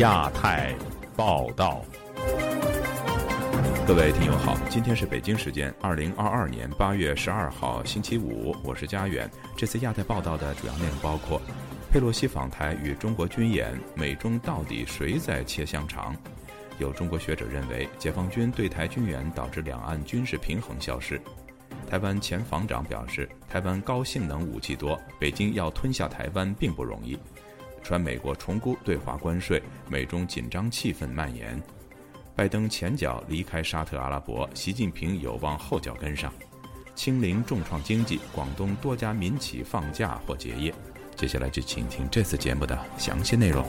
亚太报道，各位听友好，今天是北京时间二零二二年八月十二号星期五，我是佳远。这次亚太报道的主要内容包括：佩洛西访台与中国军演，美中到底谁在切香肠？有中国学者认为，解放军对台军演导致两岸军事平衡消失。台湾前防长表示，台湾高性能武器多，北京要吞下台湾并不容易。传美国重估对华关税，美中紧张气氛蔓延。拜登前脚离开沙特阿拉伯，习近平有望后脚跟上。清零重创经济，广东多家民企放假或结业。接下来就请听这次节目的详细内容。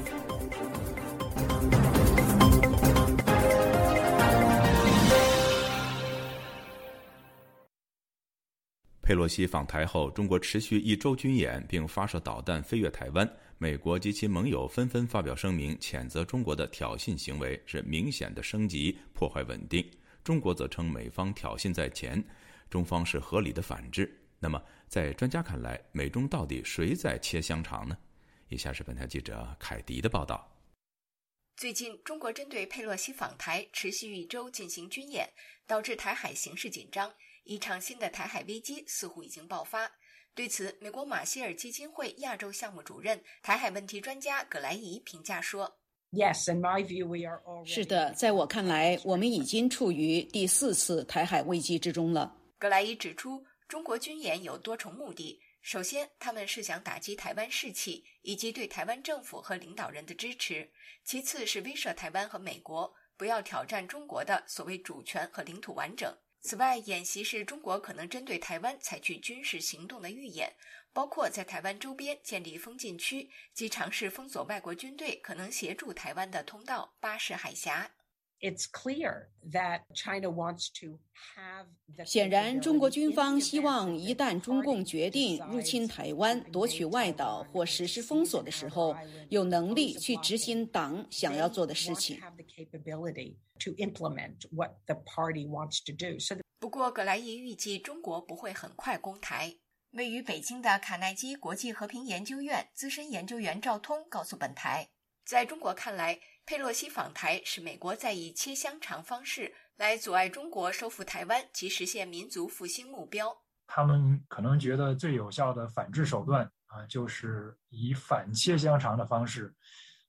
佩洛西访台后，中国持续一周军演，并发射导弹飞越台湾。美国及其盟友纷纷发表声明，谴责中国的挑衅行为是明显的升级，破坏稳定。中国则称美方挑衅在前，中方是合理的反制。那么，在专家看来，美中到底谁在切香肠呢？以下是本台记者凯迪的报道。最近，中国针对佩洛西访台持续一周进行军演，导致台海形势紧张，一场新的台海危机似乎已经爆发。对此，美国马歇尔基金会亚洲项目主任、台海问题专家葛莱仪评价说：“Yes, in my view, we are already…… 是的，在我看来，我们已经处于第四次台海危机之中了。”葛莱伊指出，中国军演有多重目的：首先，他们是想打击台湾士气以及对台湾政府和领导人的支持；其次是威慑台湾和美国，不要挑战中国的所谓主权和领土完整。此外，演习是中国可能针对台湾采取军事行动的预演，包括在台湾周边建立封禁区及尝试封锁外国军队可能协助台湾的通道——巴士海峡。It's clear that China wants to have. 显然，中国军方希望一旦中共决定入侵台湾、夺取外岛或实施封锁的时候，有能力去执行党想要做的事情。to implement what the party wants to do. So 不过，葛莱伊预计中国不会很快攻台。位于北京的卡耐基国际和平研究院资深研究员赵通告诉本台，在中国看来，佩洛西访台是美国在以切香肠方式来阻碍中国收复台湾及实现民族复兴目标。他们可能觉得最有效的反制手段啊，就是以反切香肠的方式，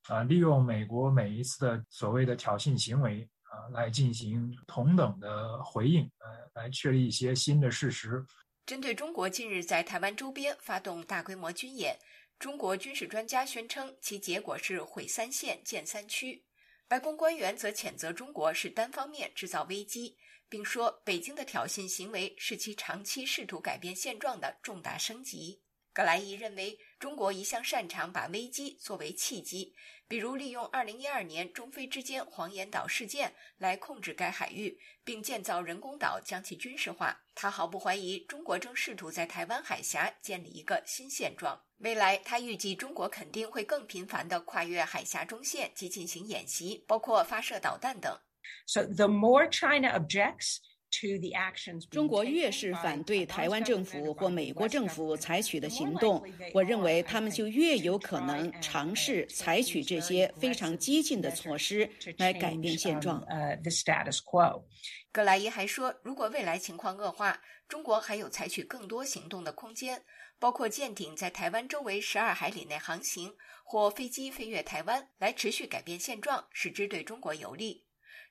啊，利用美国每一次的所谓的挑衅行为。啊，来进行同等的回应，呃，来确立一些新的事实。针对中国近日在台湾周边发动大规模军演，中国军事专家宣称其结果是毁三线、建三区。白宫官员则谴责中国是单方面制造危机，并说北京的挑衅行为是其长期试图改变现状的重大升级。格莱伊认为，中国一向擅长把危机作为契机。比如利用2012年中非之间黄岩岛事件来控制该海域，并建造人工岛将其军事化。他毫不怀疑中国正试图在台湾海峡建立一个新现状。未来，他预计中国肯定会更频繁地跨越海峡中线及进行演习，包括发射导弹等。So the more China objects. 中国越是反对台湾政府或美国政府采取的行动，我认为他们就越有可能尝试采取这些非常激进的措施来改变现状。格莱伊还说，如果未来情况恶化，中国还有采取更多行动的空间，包括舰艇在台湾周围十二海里内航行，或飞机飞越台湾，来持续改变现状，使之对中国有利。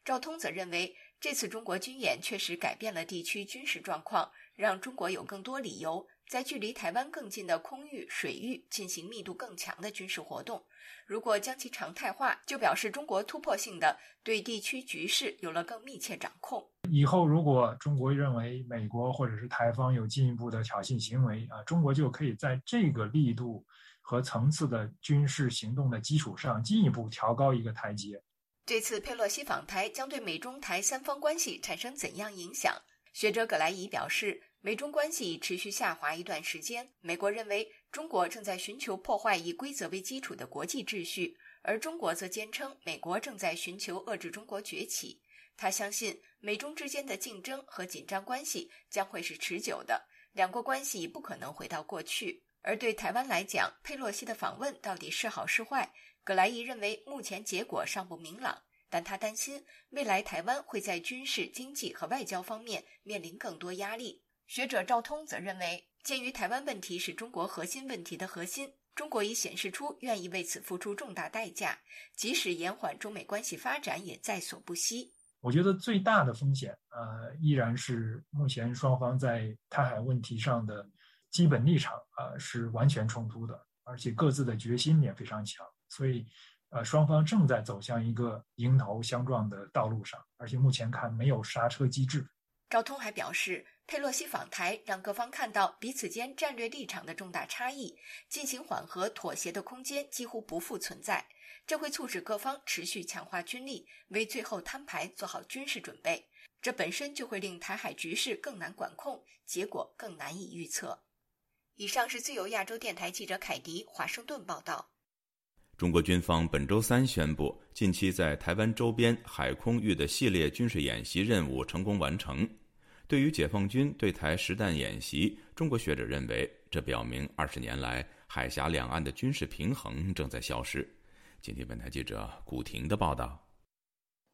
赵通则认为。这次中国军演确实改变了地区军事状况，让中国有更多理由在距离台湾更近的空域、水域进行密度更强的军事活动。如果将其常态化，就表示中国突破性的对地区局势有了更密切掌控。以后如果中国认为美国或者是台方有进一步的挑衅行为啊，中国就可以在这个力度和层次的军事行动的基础上进一步调高一个台阶。这次佩洛西访台将对美中台三方关系产生怎样影响？学者葛莱仪表示，美中关系持续下滑一段时间。美国认为中国正在寻求破坏以规则为基础的国际秩序，而中国则坚称美国正在寻求遏制中国崛起。他相信美中之间的竞争和紧张关系将会是持久的，两国关系不可能回到过去。而对台湾来讲，佩洛西的访问到底是好是坏？葛莱伊认为，目前结果尚不明朗，但他担心未来台湾会在军事、经济和外交方面面临更多压力。学者赵通则认为，鉴于台湾问题是中国核心问题的核心，中国已显示出愿意为此付出重大代价，即使延缓中美关系发展也在所不惜。我觉得最大的风险，呃，依然是目前双方在台海问题上的基本立场，呃，是完全冲突的，而且各自的决心也非常强。所以，呃，双方正在走向一个迎头相撞的道路上，而且目前看没有刹车机制。赵通还表示，佩洛西访台让各方看到彼此间战略立场的重大差异，进行缓和妥协的空间几乎不复存在。这会促使各方持续强化军力，为最后摊牌做好军事准备。这本身就会令台海局势更难管控，结果更难以预测。以上是自由亚洲电台记者凯迪华盛顿报道。中国军方本周三宣布，近期在台湾周边海空域的系列军事演习任务成功完成。对于解放军对台实弹演习，中国学者认为，这表明二十年来海峡两岸的军事平衡正在消失。今天，本台记者古婷的报道：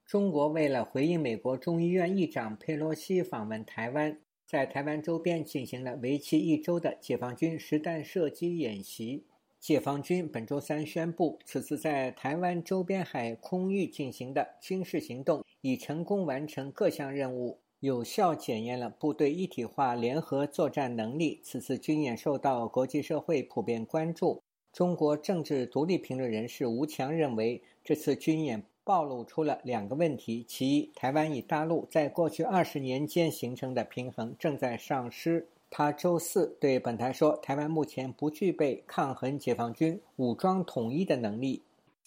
中国为了回应美国众议院议长佩洛西访问台湾，在台湾周边进行了为期一周的解放军实弹射击演习。解放军本周三宣布，此次在台湾周边海空域进行的军事行动已成功完成各项任务，有效检验了部队一体化联合作战能力。此次军演受到国际社会普遍关注。中国政治独立评论人士吴强认为，这次军演暴露出了两个问题：其一，台湾与大陆在过去二十年间形成的平衡正在丧失。他周四对本台说：“台湾目前不具备抗衡解放军武装统一的能力。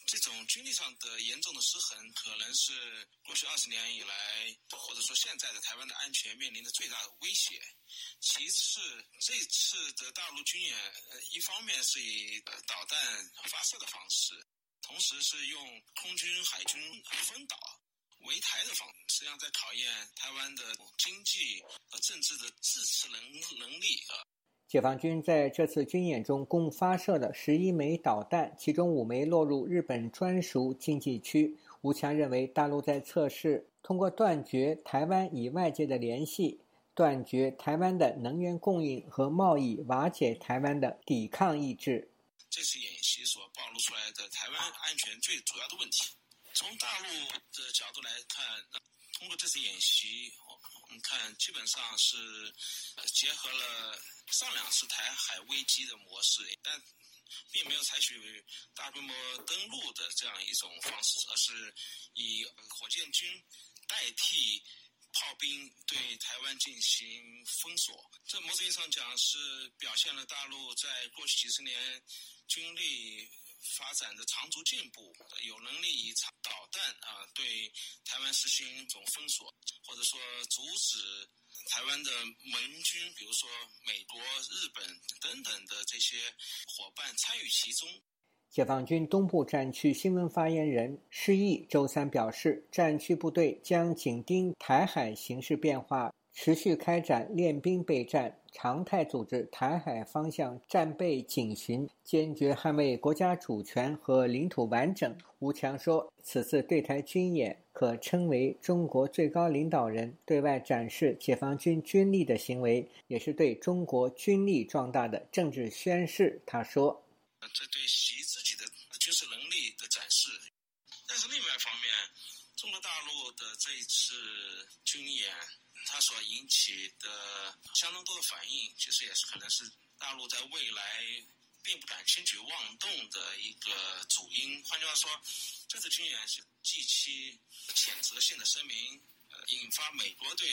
这种军力上的严重的失衡，可能是过去二十年以来，或者说现在的台湾的安全面临的最大的威胁。其次，这次的大陆军演，一方面是以导弹发射的方式，同时是用空军、海军分岛。”围台的方式，实际上在考验台湾的经济和政治的自持能能力啊。解放军在这次军演中共发射了十一枚导弹，其中五枚落入日本专属经济区。吴强认为，大陆在测试通过断绝台湾与外界的联系、断绝台湾的能源供应和贸易，瓦解台湾的抵抗意志。这次演习所暴露出来的台湾安全最主要的问题。从大陆的角度来看，通过这次演习，我们看基本上是结合了上两次台海危机的模式，但并没有采取大规模登陆的这样一种方式，而是以火箭军代替炮兵对台湾进行封锁。这某种意义上讲是表现了大陆在过去几十年军力。发展的长足进步，有能力以导弹啊对台湾实行一种封锁，或者说阻止台湾的盟军，比如说美国、日本等等的这些伙伴参与其中。解放军东部战区新闻发言人施毅周三表示，战区部队将紧盯台海形势变化。持续开展练兵备战，常态组织台海方向战备警巡，坚决捍卫国家主权和领土完整。吴强说，此次对台军演可称为中国最高领导人对外展示解放军军力的行为，也是对中国军力壮大的政治宣示。他说：“这对习自己的军事能力的展示。但是另外一方面，中国大陆的这一次军演。”它所引起的相当多的反应，其实也是可能是大陆在未来并不敢轻举妄动的一个主因。换句话说，这次军演是近期谴责性的声明，引发美国对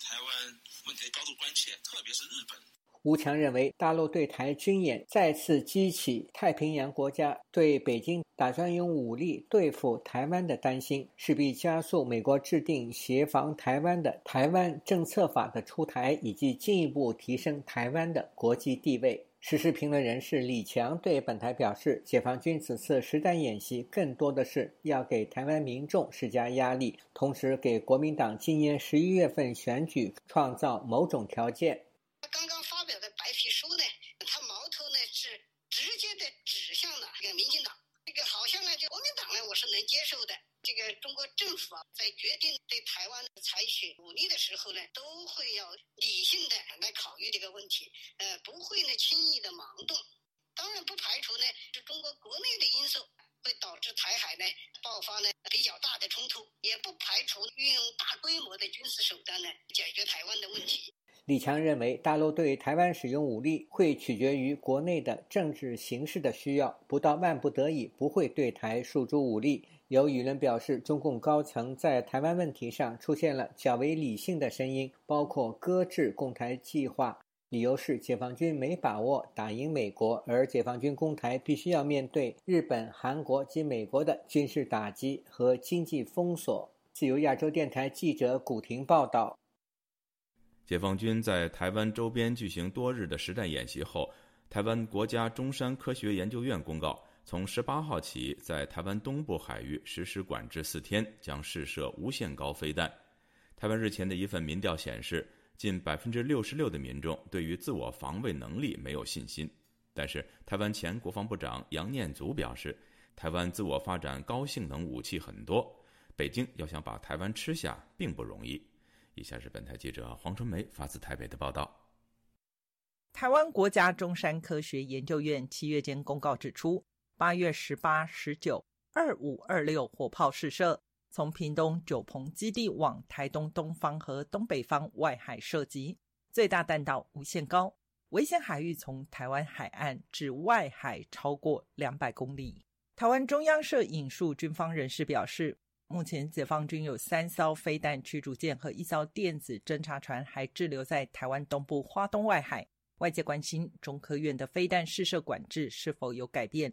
台湾问题的高度关切，特别是日本。吴强认为，大陆对台军演再次激起太平洋国家对北京打算用武力对付台湾的担心，势必加速美国制定协防台湾的《台湾政策法》的出台，以及进一步提升台湾的国际地位。时事评论人士李强对本台表示，解放军此次实弹演习更多的是要给台湾民众施加压力，同时给国民党今年十一月份选举创造某种条件。刚刚发表的白皮书呢，他矛头呢是直接的指向了这个民进党。这个个好像呢，就国民党呢，我是能接受的。这个中国政府啊，在决定对台湾采取武力的时候呢，都会要理性的来考虑这个问题，呃，不会呢轻易的盲动。当然不排除呢，是中国国内的因素会导致台海呢爆发呢比较大的冲突，也不排除运用大规模的军事手段呢解决台湾的问题。李强认为，大陆对台湾使用武力会取决于国内的政治形势的需要，不到万不得已不会对台诉诸武力。有舆论表示，中共高层在台湾问题上出现了较为理性的声音，包括搁置攻台计划，理由是解放军没把握打赢美国，而解放军攻台必须要面对日本、韩国及美国的军事打击和经济封锁。自由亚洲电台记者古婷报道。解放军在台湾周边举行多日的实战演习后，台湾国家中山科学研究院公告，从十八号起，在台湾东部海域实施管制四天，将试射无限高飞弹。台湾日前的一份民调显示，近百分之六十六的民众对于自我防卫能力没有信心。但是，台湾前国防部长杨念祖表示，台湾自我发展高性能武器很多，北京要想把台湾吃下并不容易。以下是本台记者黄春梅发自台北的报道。台湾国家中山科学研究院七月间公告指出，八月十八、十九、二五、二六火炮试射，从屏东九鹏基地往台东东方和东北方外海射击，最大弹道无限高，危险海域从台湾海岸至外海超过两百公里。台湾中央社引述军方人士表示。目前，解放军有三艘飞弹驱逐舰和一艘电子侦察船还滞留在台湾东部花东外海。外界关心中科院的飞弹试射管制是否有改变。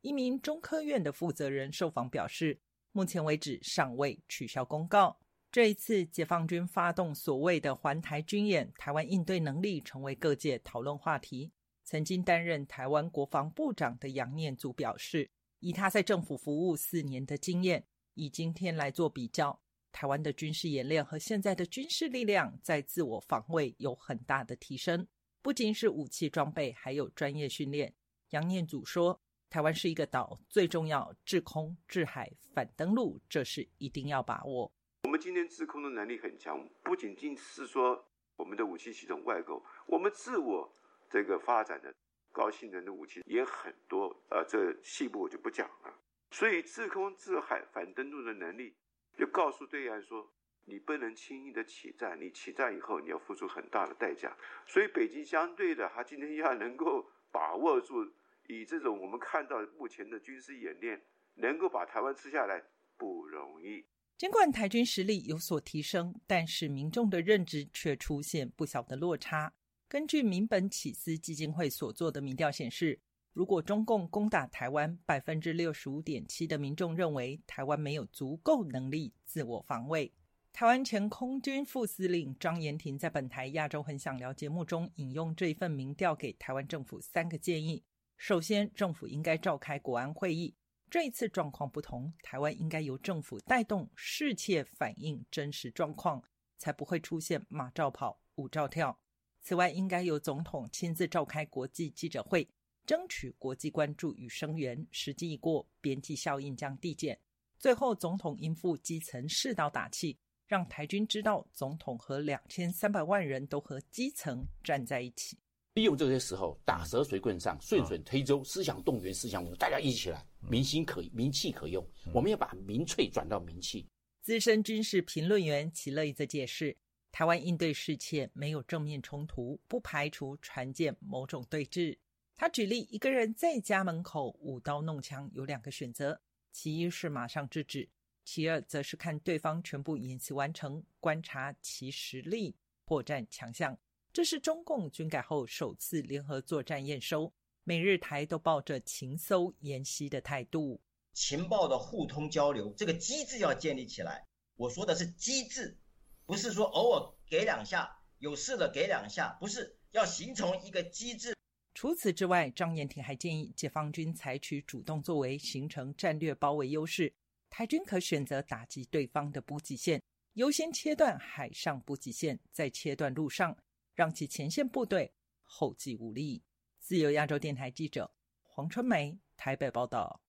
一名中科院的负责人受访表示，目前为止尚未取消公告。这一次解放军发动所谓的环台军演，台湾应对能力成为各界讨论话题。曾经担任台湾国防部长的杨念祖表示，以他在政府服务四年的经验。以今天来做比较，台湾的军事演练和现在的军事力量在自我防卫有很大的提升，不仅是武器装备，还有专业训练。杨念祖说：“台湾是一个岛，最重要制空、制海、反登陆，这是一定要把握。我们今天制空的能力很强，不仅仅是说我们的武器系统外购，我们自我这个发展的高性能的武器也很多。呃，这细部我就不讲了。”所以，自空、自海、反登陆的能力，就告诉对岸说，你不能轻易的起战，你起战以后，你要付出很大的代价。所以，北京相对的，他今天要能够把握住，以这种我们看到目前的军事演练，能够把台湾吃下来不容易。尽管台军实力有所提升，但是民众的认知却出现不小的落差。根据民本启思基金会所做的民调显示。如果中共攻打台湾，百分之六十五点七的民众认为台湾没有足够能力自我防卫。台湾前空军副司令张延廷在本台《亚洲很想聊》节目中引用这一份民调，给台湾政府三个建议：首先，政府应该召开国安会议；这一次状况不同，台湾应该由政府带动，适切反映真实状况，才不会出现马照跑，舞照跳。此外，应该由总统亲自召开国际记者会。争取国际关注与声援，时机一过，边际效应将递减。最后，总统应付基层世道打气，让台军知道，总统和两千三百万人都和基层站在一起。利用这些时候，打蛇随棍上，顺水推舟，思想动员，思想大家一起来，民心可名气可用。我们要把民粹转到名气。资深军事评论员齐乐则解释，台湾应对世切没有正面冲突，不排除船舰某种对峙。他举例，一个人在家门口舞刀弄枪，有两个选择：其一是马上制止，其二则是看对方全部演习完成，观察其实力、破绽强项。这是中共军改后首次联合作战验收，美日台都抱着情搜研习的态度，情报的互通交流这个机制要建立起来。我说的是机制，不是说偶尔给两下，有事了给两下，不是要形成一个机制。除此之外，张延廷还建议解放军采取主动作为，形成战略包围优势。台军可选择打击对方的补给线，优先切断海上补给线，再切断陆上，让其前线部队后继无力。自由亚洲电台记者黄春梅台北报道。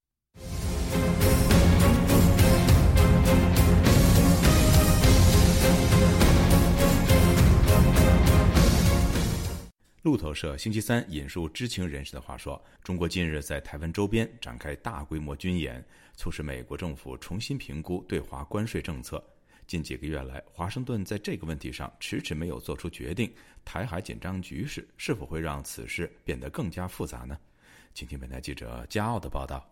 路透社星期三引述知情人士的话说，中国近日在台湾周边展开大规模军演，促使美国政府重新评估对华关税政策。近几个月来，华盛顿在这个问题上迟迟没有做出决定。台海紧张局势是否会让此事变得更加复杂呢？请听本台记者加奥的报道。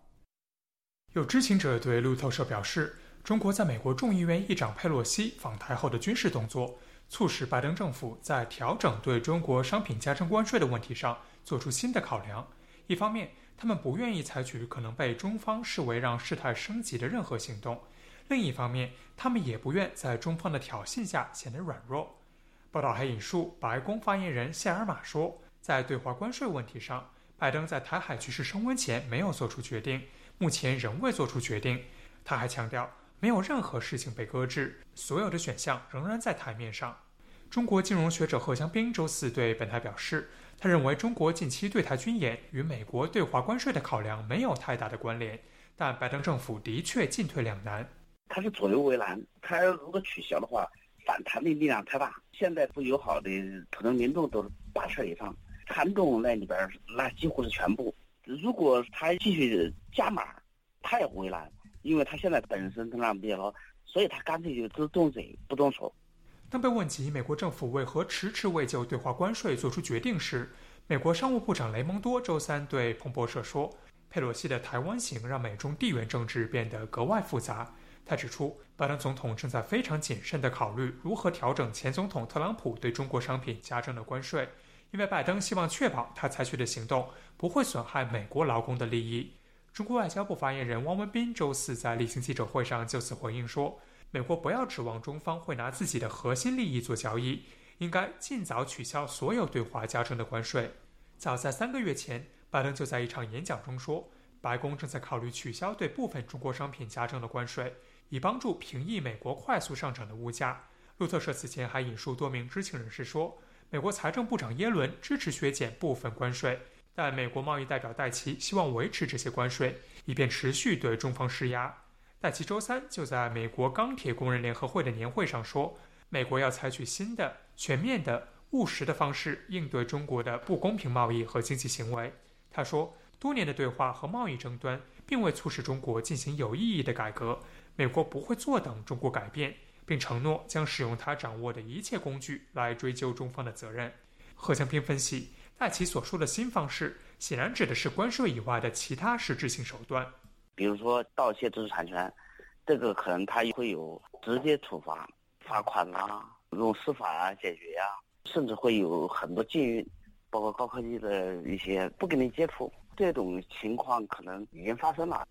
有知情者对路透社表示，中国在美国众议院议长佩洛西访台后的军事动作。促使拜登政府在调整对中国商品加征关税的问题上做出新的考量。一方面，他们不愿意采取可能被中方视为让事态升级的任何行动；另一方面，他们也不愿在中方的挑衅下显得软弱。报道还引述白宫发言人谢尔玛说，在对华关税问题上，拜登在台海局势升温前没有做出决定，目前仍未做出决定。他还强调。没有任何事情被搁置，所有的选项仍然在台面上。中国金融学者贺江斌周四对本台表示，他认为中国近期对台军演与美国对华关税的考量没有太大的关联，但拜登政府的确进退两难。他是左右为难，他如果取消的话，反弹的力量太大。现在不友好的普通民众都是八成以上，参众那里边那几乎是全部。如果他继续加码，他也为难。因为他现在本身通胀比较高，所以他干脆就只动嘴不动手。当被问及美国政府为何迟迟未就对华关税做出决定时，美国商务部长雷蒙多周三对彭博社说：“佩洛西的台湾行让美中地缘政治变得格外复杂。”他指出，拜登总统正在非常谨慎地考虑如何调整前总统特朗普对中国商品加征的关税，因为拜登希望确保他采取的行动不会损害美国劳工的利益。中国外交部发言人汪文斌周四在例行记者会上就此回应说：“美国不要指望中方会拿自己的核心利益做交易，应该尽早取消所有对华加征的关税。”早在三个月前，拜登就在一场演讲中说，白宫正在考虑取消对部分中国商品加征的关税，以帮助平抑美国快速上涨的物价。路透社此前还引述多名知情人士说，美国财政部长耶伦支持削减部分关税。但美国贸易代表戴奇希望维持这些关税，以便持续对中方施压。戴奇周三就在美国钢铁工人联合会的年会上说，美国要采取新的、全面的、务实的方式应对中国的不公平贸易和经济行为。他说，多年的对话和贸易争端并未促使中国进行有意义的改革，美国不会坐等中国改变，并承诺将使用他掌握的一切工具来追究中方的责任。贺江斌分析。戴奇所说的新方式，显然指的是关税以外的其他实质性手段，比如说盗窃知识产权，这个可能他会有直接处罚、罚款啦，用司法啊解决呀，甚至会有很多禁运，包括高科技的一些不跟你接触，这种情况可能已经发生了。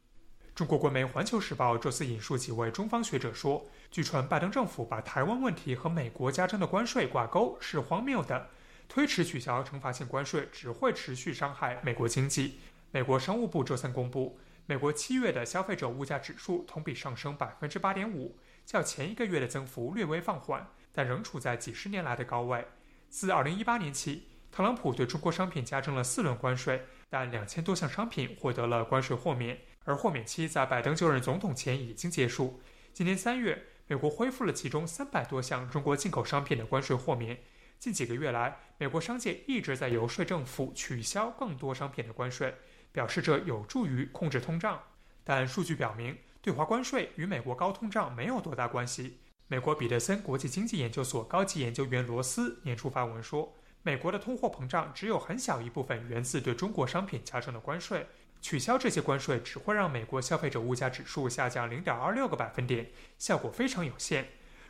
中国国媒《环球时报》这次引述几位中方学者说，据传拜登政府把台湾问题和美国加征的关税挂钩是荒谬的。推迟取消惩罚性关税只会持续伤害美国经济。美国商务部周三公布，美国七月的消费者物价指数同比上升百分之八点五，较前一个月的增幅略微放缓，但仍处在几十年来的高位。自二零一八年起，特朗普对中国商品加征了四轮关税，但两千多项商品获得了关税豁免，而豁免期在拜登就任总统前已经结束。今年三月，美国恢复了其中三百多项中国进口商品的关税豁免。近几个月来，美国商界一直在游说政府取消更多商品的关税，表示这有助于控制通胀。但数据表明，对华关税与美国高通胀没有多大关系。美国彼得森国际经济研究所高级研究员罗斯年初发文说，美国的通货膨胀只有很小一部分源自对中国商品加征的关税，取消这些关税只会让美国消费者物价指数下降零点二六个百分点，效果非常有限。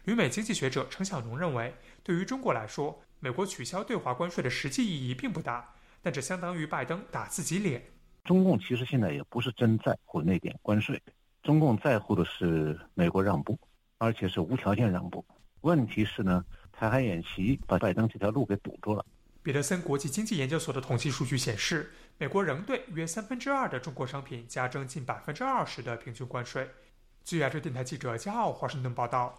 旅美经济学者程小农认为。对于中国来说，美国取消对华关税的实际意义并不大，但这相当于拜登打自己脸。中共其实现在也不是真在乎那点关税，中共在乎的是美国让步，而且是无条件让步。问题是呢，台海演习把拜登这条路给堵住了。彼得森国际经济研究所的统计数据显示，美国仍对约三分之二的中国商品加征近百分之二十的平均关税。据亚洲电台记者加奥华盛顿报道。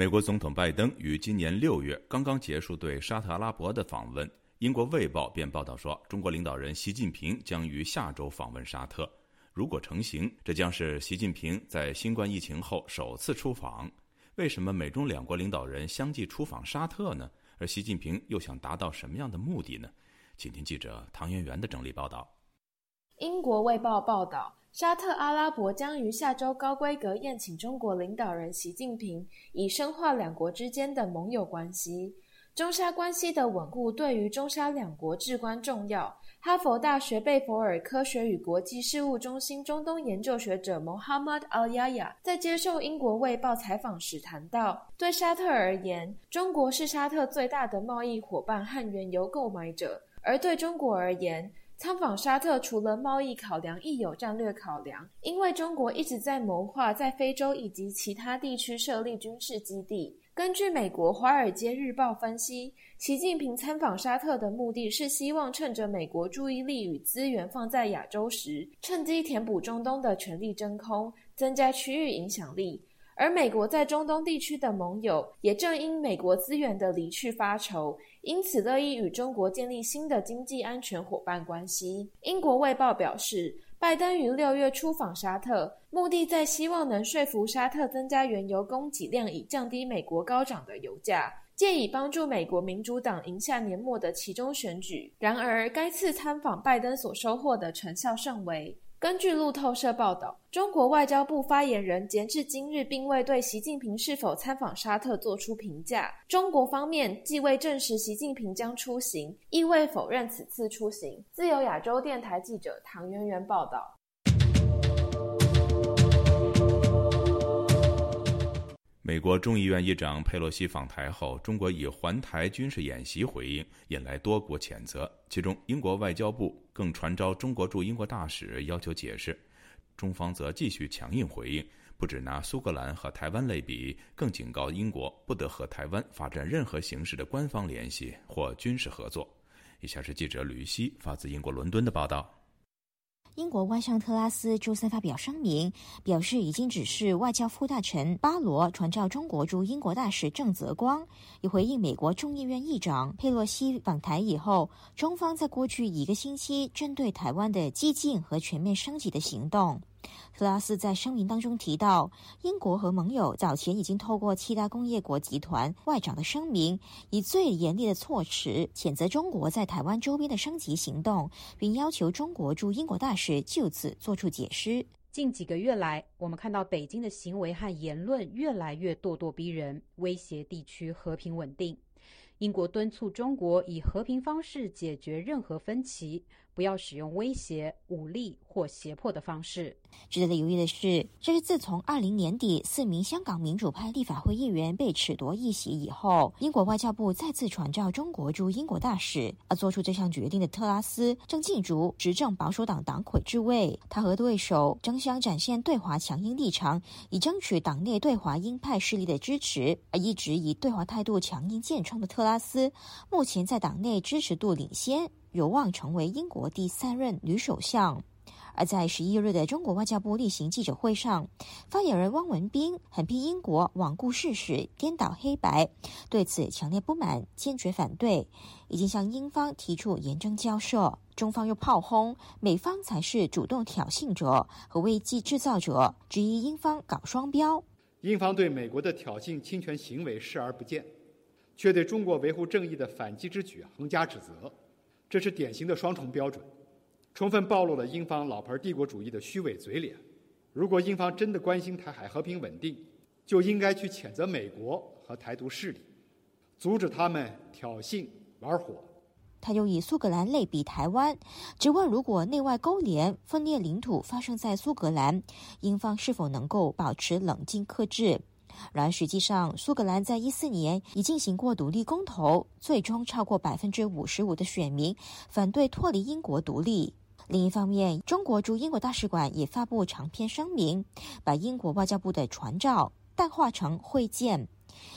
美国总统拜登于今年六月刚刚结束对沙特阿拉伯的访问，英国《卫报》便报道说，中国领导人习近平将于下周访问沙特。如果成行，这将是习近平在新冠疫情后首次出访。为什么美中两国领导人相继出访沙特呢？而习近平又想达到什么样的目的呢？请听记者唐媛媛的整理报道。英国《卫报》报道，沙特阿拉伯将于下周高规格宴请中国领导人习近平，以深化两国之间的盟友关系。中沙关系的稳固对于中沙两国至关重要。哈佛大学贝佛尔科学与国际事务中心中东研究学者 Mohammad Al-Yaya 在接受英国《卫报》采访时谈到，对沙特而言，中国是沙特最大的贸易伙伴和原油购买者；而对中国而言，参访沙特除了贸易考量，亦有战略考量，因为中国一直在谋划在非洲以及其他地区设立军事基地。根据美国《华尔街日报》分析，习近平参访沙特的目的是希望趁着美国注意力与资源放在亚洲时，趁机填补中东的权力真空，增加区域影响力。而美国在中东地区的盟友也正因美国资源的离去发愁，因此乐意与中国建立新的经济安全伙伴关系。英国《卫报》表示。拜登于六月出访沙特，目的在希望能说服沙特增加原油供给量，以降低美国高涨的油价，借以帮助美国民主党赢下年末的其中选举。然而，该次参访拜登所收获的成效甚微。根据路透社报道，中国外交部发言人截至今日并未对习近平是否参访沙特作出评价。中国方面既未证实习近平将出行，亦未否认此次出行。自由亚洲电台记者唐媛媛报道。美国众议院议长佩洛西访台后，中国以环台军事演习回应，引来多国谴责。其中，英国外交部更传召中国驻英国大使要求解释，中方则继续强硬回应，不止拿苏格兰和台湾类比，更警告英国不得和台湾发展任何形式的官方联系或军事合作。以下是记者吕希发自英国伦敦的报道。英国外相特拉斯周三发表声明，表示已经指示外交副大臣巴罗传召中国驻英国大使郑泽光，以回应美国众议院议长佩洛西访台以后，中方在过去一个星期针对台湾的激进和全面升级的行动。特拉斯在声明当中提到，英国和盟友早前已经透过七大工业国集团外长的声明，以最严厉的措辞谴责中国在台湾周边的升级行动，并要求中国驻英国大使就此作出解释。近几个月来，我们看到北京的行为和言论越来越咄咄逼人，威胁地区和平稳定。英国敦促中国以和平方式解决任何分歧。不要使用威胁、武力或胁迫的方式。值得留意的是，这是自从二零年底四名香港民主派立法会议员被褫夺议席以后，英国外交部再次传召中国驻英国大使。而做出这项决定的特拉斯正竞逐执政保守党党魁之位，他和对手争相展现对华强硬立场，以争取党内对华鹰派势力的支持。而一直以对华态度强硬见称的特拉斯，目前在党内支持度领先。有望成为英国第三任女首相。而在十一日的中国外交部例行记者会上，发言人汪文斌狠批英国罔顾事实、颠倒黑白，对此强烈不满，坚决反对，已经向英方提出严正交涉。中方又炮轰美方才是主动挑衅者和危机制造者，质疑英方搞双标。英方对美国的挑衅侵权行为视而不见，却对中国维护正义的反击之举横加指责。这是典型的双重标准，充分暴露了英方老牌帝国主义的虚伪嘴脸。如果英方真的关心台海和平稳定，就应该去谴责美国和台独势力，阻止他们挑衅玩火。他又以苏格兰类比台湾，质问如果内外勾连、分裂领土发生在苏格兰，英方是否能够保持冷静克制？然而，实际上，苏格兰在一四年已进行过独立公投，最终超过百分之五十五的选民反对脱离英国独立。另一方面，中国驻英国大使馆也发布长篇声明，把英国外交部的传召淡化成会见。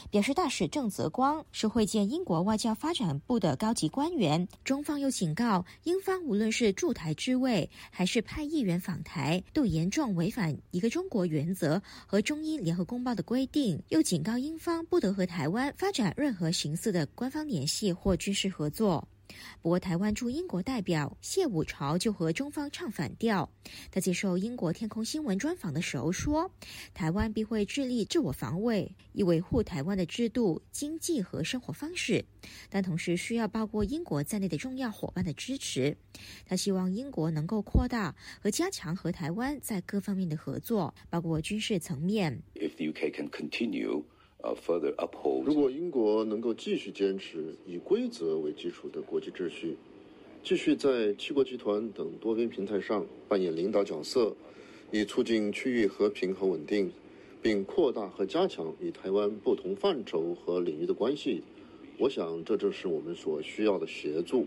表示大使郑泽光是会见英国外交发展部的高级官员。中方又警告英方，无论是驻台之位，还是派议员访台，都严重违反一个中国原则和中英联合公报的规定。又警告英方不得和台湾发展任何形式的官方联系或军事合作。不过，台湾驻英国代表谢武朝就和中方唱反调。他接受英国天空新闻专访的时候说：“台湾必会致力自我防卫，以维护台湾的制度、经济和生活方式，但同时需要包括英国在内的重要伙伴的支持。他希望英国能够扩大和加强和台湾在各方面的合作，包括军事层面。” If the UK can continue. Further uphold，如果英国能够继续坚持以规则为基础的国际秩序，继续在七国集团等多边平台上扮演领导角色，以促进区域和平和稳定，并扩大和加强与台湾不同范畴和领域的关系，我想这正是我们所需要的协助。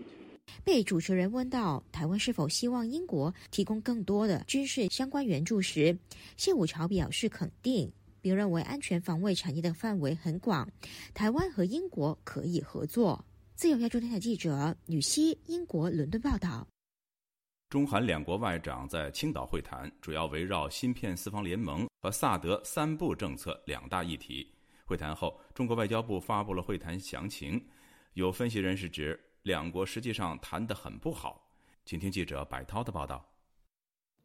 被主持人问到台湾是否希望英国提供更多的军事相关援助时，谢武朝表示肯定。并认为安全防卫产业的范围很广，台湾和英国可以合作。自由亚洲电台记者吕希，英国伦敦报道。中韩两国外长在青岛会谈，主要围绕芯片四方联盟和萨德三部政策两大议题。会谈后，中国外交部发布了会谈详情。有分析人士指，两国实际上谈得很不好。请听记者白涛的报道。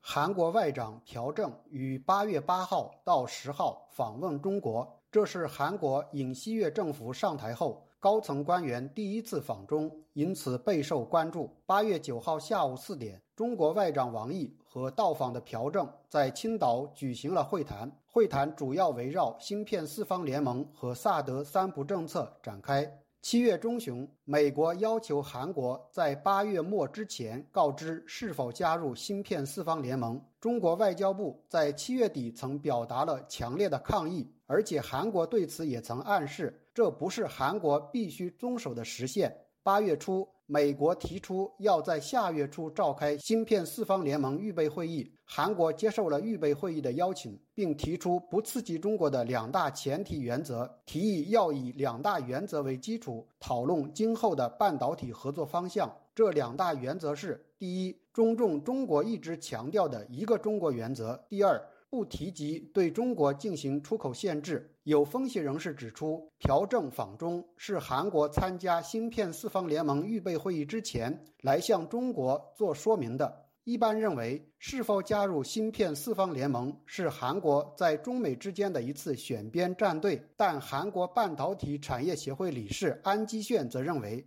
韩国外长朴正于八月八号到十号访问中国，这是韩国尹锡悦政府上台后高层官员第一次访中，因此备受关注。八月九号下午四点，中国外长王毅和到访的朴正在青岛举行了会谈，会谈主要围绕芯片四方联盟和萨德三不政策展开。七月中旬，美国要求韩国在八月末之前告知是否加入芯片四方联盟。中国外交部在七月底曾表达了强烈的抗议，而且韩国对此也曾暗示，这不是韩国必须遵守的时限。八月初，美国提出要在下月初召开芯片四方联盟预备会议，韩国接受了预备会议的邀请，并提出不刺激中国的两大前提原则，提议要以两大原则为基础讨论今后的半导体合作方向。这两大原则是：第一，尊重中国一直强调的一个中国原则；第二。不提及对中国进行出口限制。有分析人士指出，朴正访中是韩国参加芯片四方联盟预备会议之前来向中国做说明的。一般认为，是否加入芯片四方联盟是韩国在中美之间的一次选边站队。但韩国半导体产业协会理事安基炫则认为，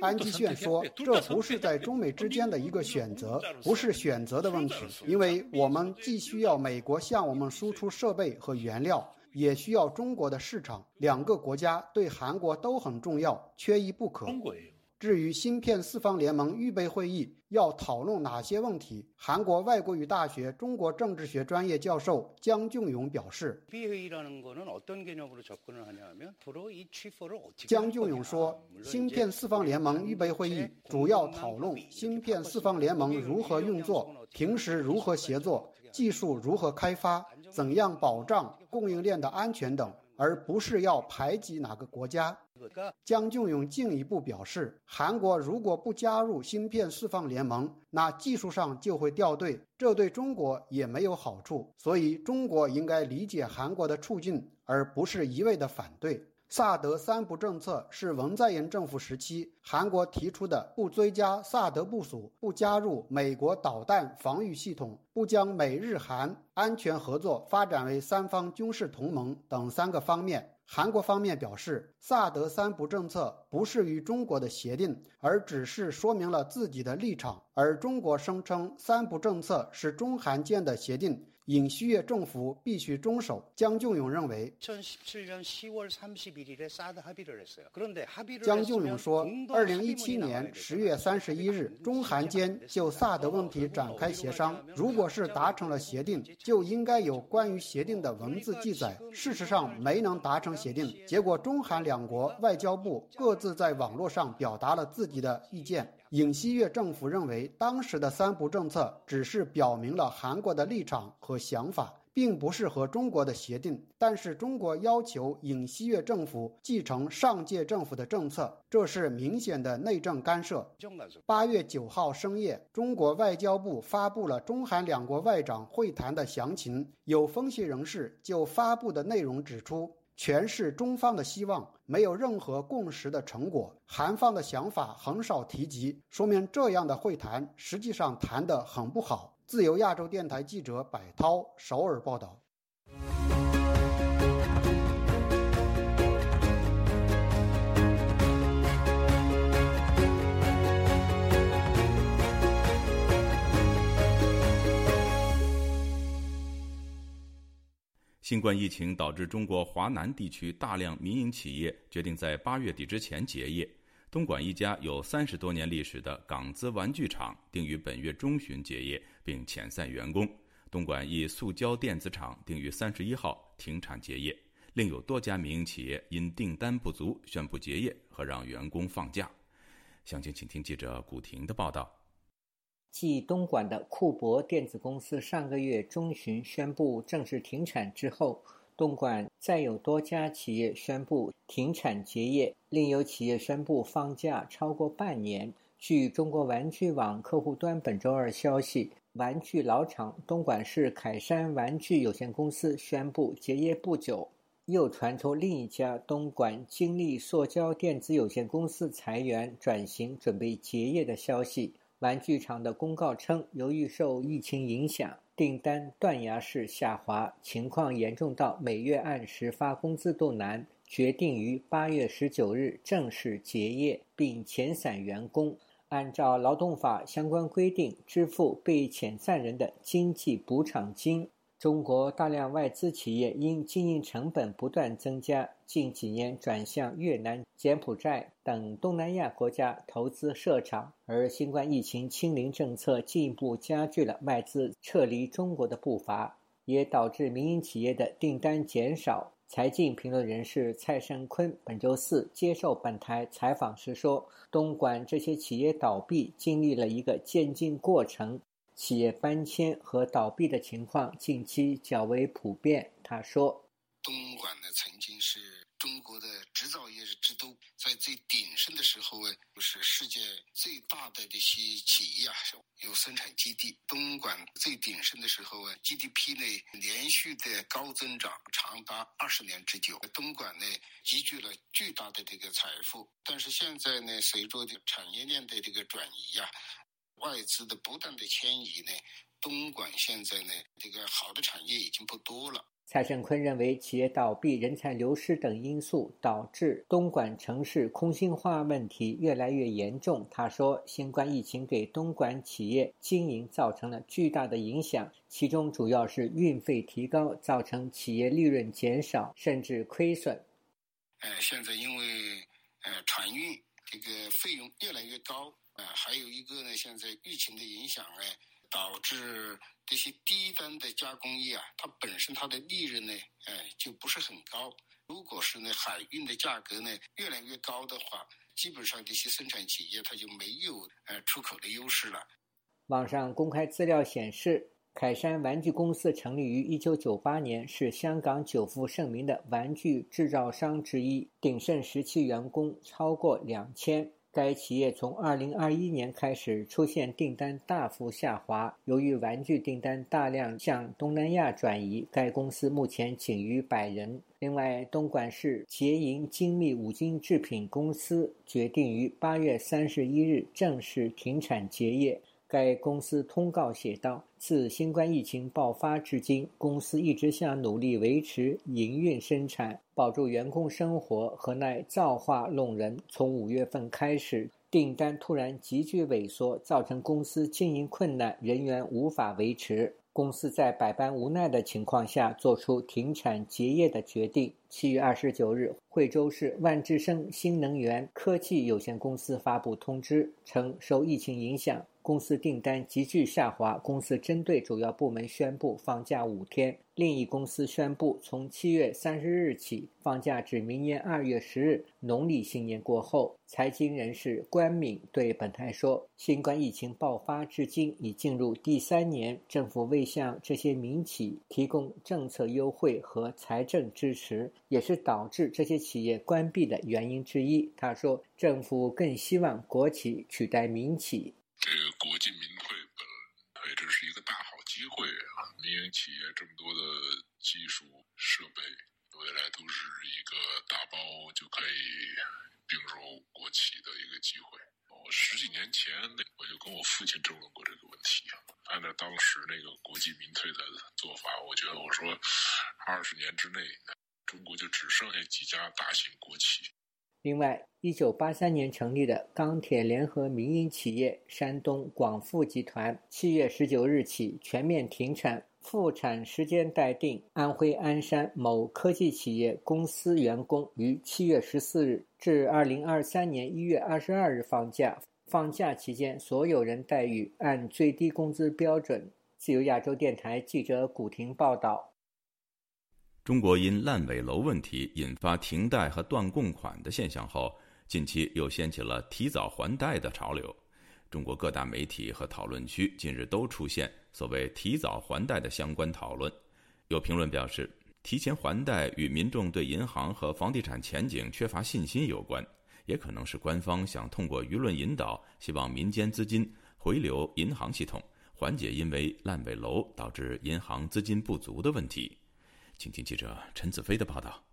安基炫说：“这不是在中美之间的一个选择，不是选择的问题，因为我们既需要美国向我们输出设备和原料，也需要中国的市场。两个国家对韩国都很重要，缺一不可。”至于芯片四方联盟预备会议要讨论哪些问题，韩国外国语大学中国政治学专业教授姜俊勇表示：“姜俊勇说，芯片四方联盟预备会议主要讨论芯片四方联盟如何运作、平时如何协作、技术如何开发、怎样保障供应链的安全等，而不是要排挤哪个国家。”江俊勇进一步表示，韩国如果不加入芯片四方联盟，那技术上就会掉队，这对中国也没有好处。所以，中国应该理解韩国的处境，而不是一味的反对。萨德三不政策是文在寅政府时期韩国提出的，不追加萨德部署，不加入美国导弹防御系统，不将美日韩安全合作发展为三方军事同盟等三个方面。韩国方面表示，萨德三不政策不是与中国的协定，而只是说明了自己的立场。而中国声称三不政策是中韩间的协定。尹锡悦政府必须遵守。江俊勇认为，江俊勇说，二零一七年十月三十一日，中韩间就萨德问题展开协商。如果是达成了协定，就应该有关于协定的文字记载。事实上，没能达成协定，结果中韩两国外交部各自在网络上表达了自己的意见。尹锡悦政府认为，当时的三不政策只是表明了韩国的立场和想法，并不是和中国的协定。但是中国要求尹锡悦政府继承上届政府的政策，这是明显的内政干涉。八月九号深夜，中国外交部发布了中韩两国外长会谈的详情。有分析人士就发布的内容指出。全是中方的希望，没有任何共识的成果。韩方的想法很少提及，说明这样的会谈实际上谈得很不好。自由亚洲电台记者柏涛首尔报道。新冠疫情导致中国华南地区大量民营企业决定在八月底之前结业。东莞一家有三十多年历史的港资玩具厂定于本月中旬结业，并遣散员工。东莞一塑胶电子厂定于三十一号停产结业。另有多家民营企业因订单不足宣布结业和让员工放假。详情，请听记者古婷的报道。继东莞的库博电子公司上个月中旬宣布正式停产之后，东莞再有多家企业宣布停产结业，另有企业宣布放假超过半年。据中国玩具网客户端本周二消息，玩具老厂东莞市凯山玩具有限公司宣布结业不久，又传出另一家东莞金利塑胶电子有限公司裁员转型准备结业的消息。玩具厂的公告称，由于受疫情影响，订单断崖式下滑，情况严重到每月按时发工资都难，决定于八月十九日正式结业，并遣散员工，按照劳动法相关规定支付被遣散人的经济补偿金。中国大量外资企业因经营成本不断增加，近几年转向越南、柬埔寨等东南亚国家投资设厂，而新冠疫情清零政策进一步加剧了外资撤离中国的步伐，也导致民营企业的订单减少。财经评论人士蔡胜坤本周四接受本台采访时说：“东莞这些企业倒闭经历了一个渐进过程。”企业搬迁和倒闭的情况近期较为普遍。他说：“东莞呢，曾经是中国的制造业之都，在最鼎盛的时候呢，就是世界最大的这些企业啊，有生产基地。东莞最鼎盛的时候啊，GDP 呢连续的高增长，长达二十年之久。东莞呢，积聚了巨大的这个财富。但是现在呢，随着这产业链的这个转移呀。”外资的不断的迁移呢，东莞现在呢，这个好的产业已经不多了。蔡胜坤认为，企业倒闭、人才流失等因素导致东莞城市空心化问题越来越严重。他说，新冠疫情给东莞企业经营造成了巨大的影响，其中主要是运费提高，造成企业利润减少，甚至亏损。呃，现在因为呃船运这个费用越来越高。啊，还有一个呢，现在疫情的影响呢，导致这些低端的加工业啊，它本身它的利润呢，哎，就不是很高。如果是呢海运的价格呢越来越高的话，基本上这些生产企业它就没有呃出口的优势了。网上公开资料显示，凯山玩具公司成立于一九九八年，是香港久负盛名的玩具制造商之一，鼎盛时期员工超过两千。该企业从二零二一年开始出现订单大幅下滑，由于玩具订单大量向东南亚转移，该公司目前仅余百人。另外，东莞市捷盈精密五金制品公司决定于八月三十一日正式停产结业。该公司通告写道：“自新冠疫情爆发至今，公司一直想努力维持营运生产，保住员工生活，和奈造化弄人。从五月份开始，订单突然急剧萎缩，造成公司经营困难，人员无法维持。公司在百般无奈的情况下，做出停产结业的决定。”七月二十九日，惠州市万智生新能源科技有限公司发布通知称，受疫情影响。公司订单急剧下滑，公司针对主要部门宣布放假五天。另一公司宣布，从七月三十日起放假至明年二月十日（农历新年过后）。财经人士关敏对本台说：“新冠疫情爆发至今已进入第三年，政府未向这些民企提供政策优惠和财政支持，也是导致这些企业关闭的原因之一。”他说：“政府更希望国企取代民企。”这个国进民退，本来这是一个大好机会啊！民营企业这么多的技术设备，未来都是一个打包就可以并入国企的一个机会。我十几年前，那我就跟我父亲争论过这个问题。按照当时那个国际民退的做法，我觉得我说二十年之内，中国就只剩下几家大型国企。另外，一九八三年成立的钢铁联合民营企业山东广富集团，七月十九日起全面停产，复产时间待定。安徽鞍山某科技企业公司员工于七月十四日至二零二三年一月二十二日放假，放假期间所有人待遇按最低工资标准。自由亚洲电台记者古婷报道。中国因烂尾楼问题引发停贷和断供款的现象后，近期又掀起了提早还贷的潮流。中国各大媒体和讨论区近日都出现所谓提早还贷的相关讨论。有评论表示，提前还贷与民众对银行和房地产前景缺乏信心有关，也可能是官方想通过舆论引导，希望民间资金回流银行系统，缓解因为烂尾楼导致银行资金不足的问题。请听记者陈子飞的报道。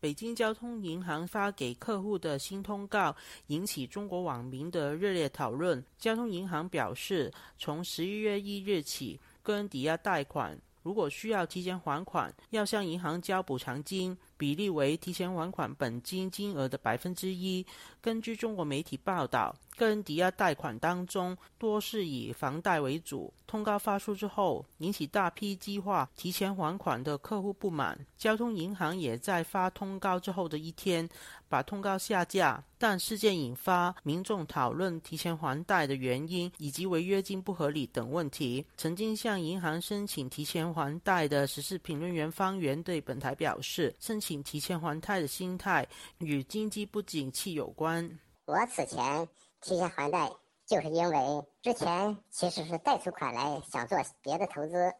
北京交通银行发给客户的新通告引起中国网民的热烈讨论。交通银行表示，从十一月一日起，个人抵押贷款如果需要提前还款，要向银行交补偿金，比例为提前还款本金金额的百分之一。根据中国媒体报道。个人抵押贷款当中，多是以房贷为主。通告发出之后，引起大批计划提前还款的客户不满。交通银行也在发通告之后的一天，把通告下架。但事件引发民众讨论提前还贷的原因以及违约金不合理等问题。曾经向银行申请提前还贷的时事评论员方源对本台表示，申请提前还贷的心态与经济不景气有关。我此前。提前还贷，就是因为之前其实是贷出款来想做别的投资，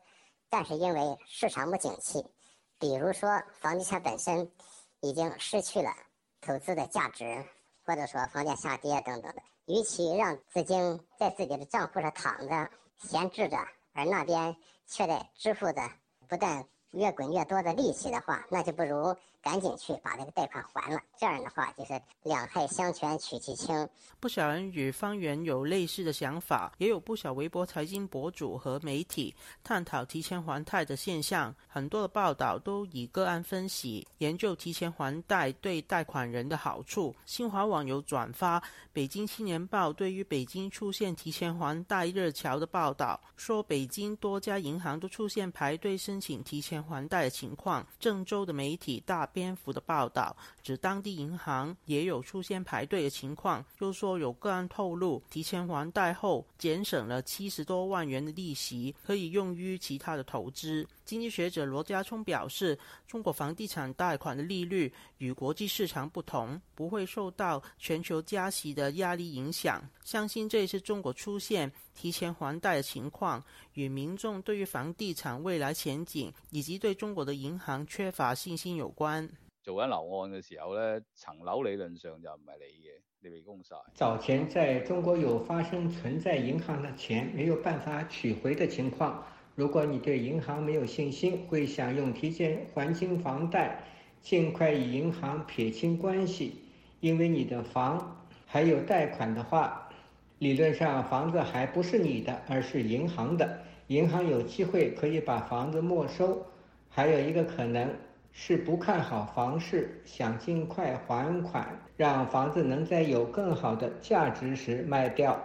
但是因为市场不景气，比如说房地产本身已经失去了投资的价值，或者说房价下跌等等的，与其让资金在自己的账户上躺着闲置着，而那边却在支付着不但越滚越多的利息的话，那就不如。赶紧去把这个贷款还了，这样的话就是两害相权取其轻。不少人与方圆有类似的想法，也有不少微博财经博主和媒体探讨提前还贷的现象。很多的报道都以个案分析研究提前还贷对贷款人的好处。新华网有转发《北京青年报》对于北京出现提前还贷热潮的报道，说北京多家银行都出现排队申请提前还贷的情况。郑州的媒体大。蝙蝠的报道指，当地银行也有出现排队的情况。又说有个案透露，提前还贷后，节省了七十多万元的利息，可以用于其他的投资。经济学者罗家聪表示，中国房地产贷款的利率与国际市场不同，不会受到全球加息的压力影响。相信这次中国出现提前还贷的情况，与民众对于房地产未来前景以及对中国的银行缺乏信心有关。做緊樓按嘅時候咧，層樓理論上就唔係你嘅，你未供晒。早前在中国有發生存在銀行的錢沒有辦法取回的情況。如果你对银行没有信心，会想用提前还清房贷，尽快与银行撇清关系，因为你的房还有贷款的话，理论上房子还不是你的，而是银行的，银行有机会可以把房子没收。还有一个可能是不看好房市，想尽快还款，让房子能在有更好的价值时卖掉。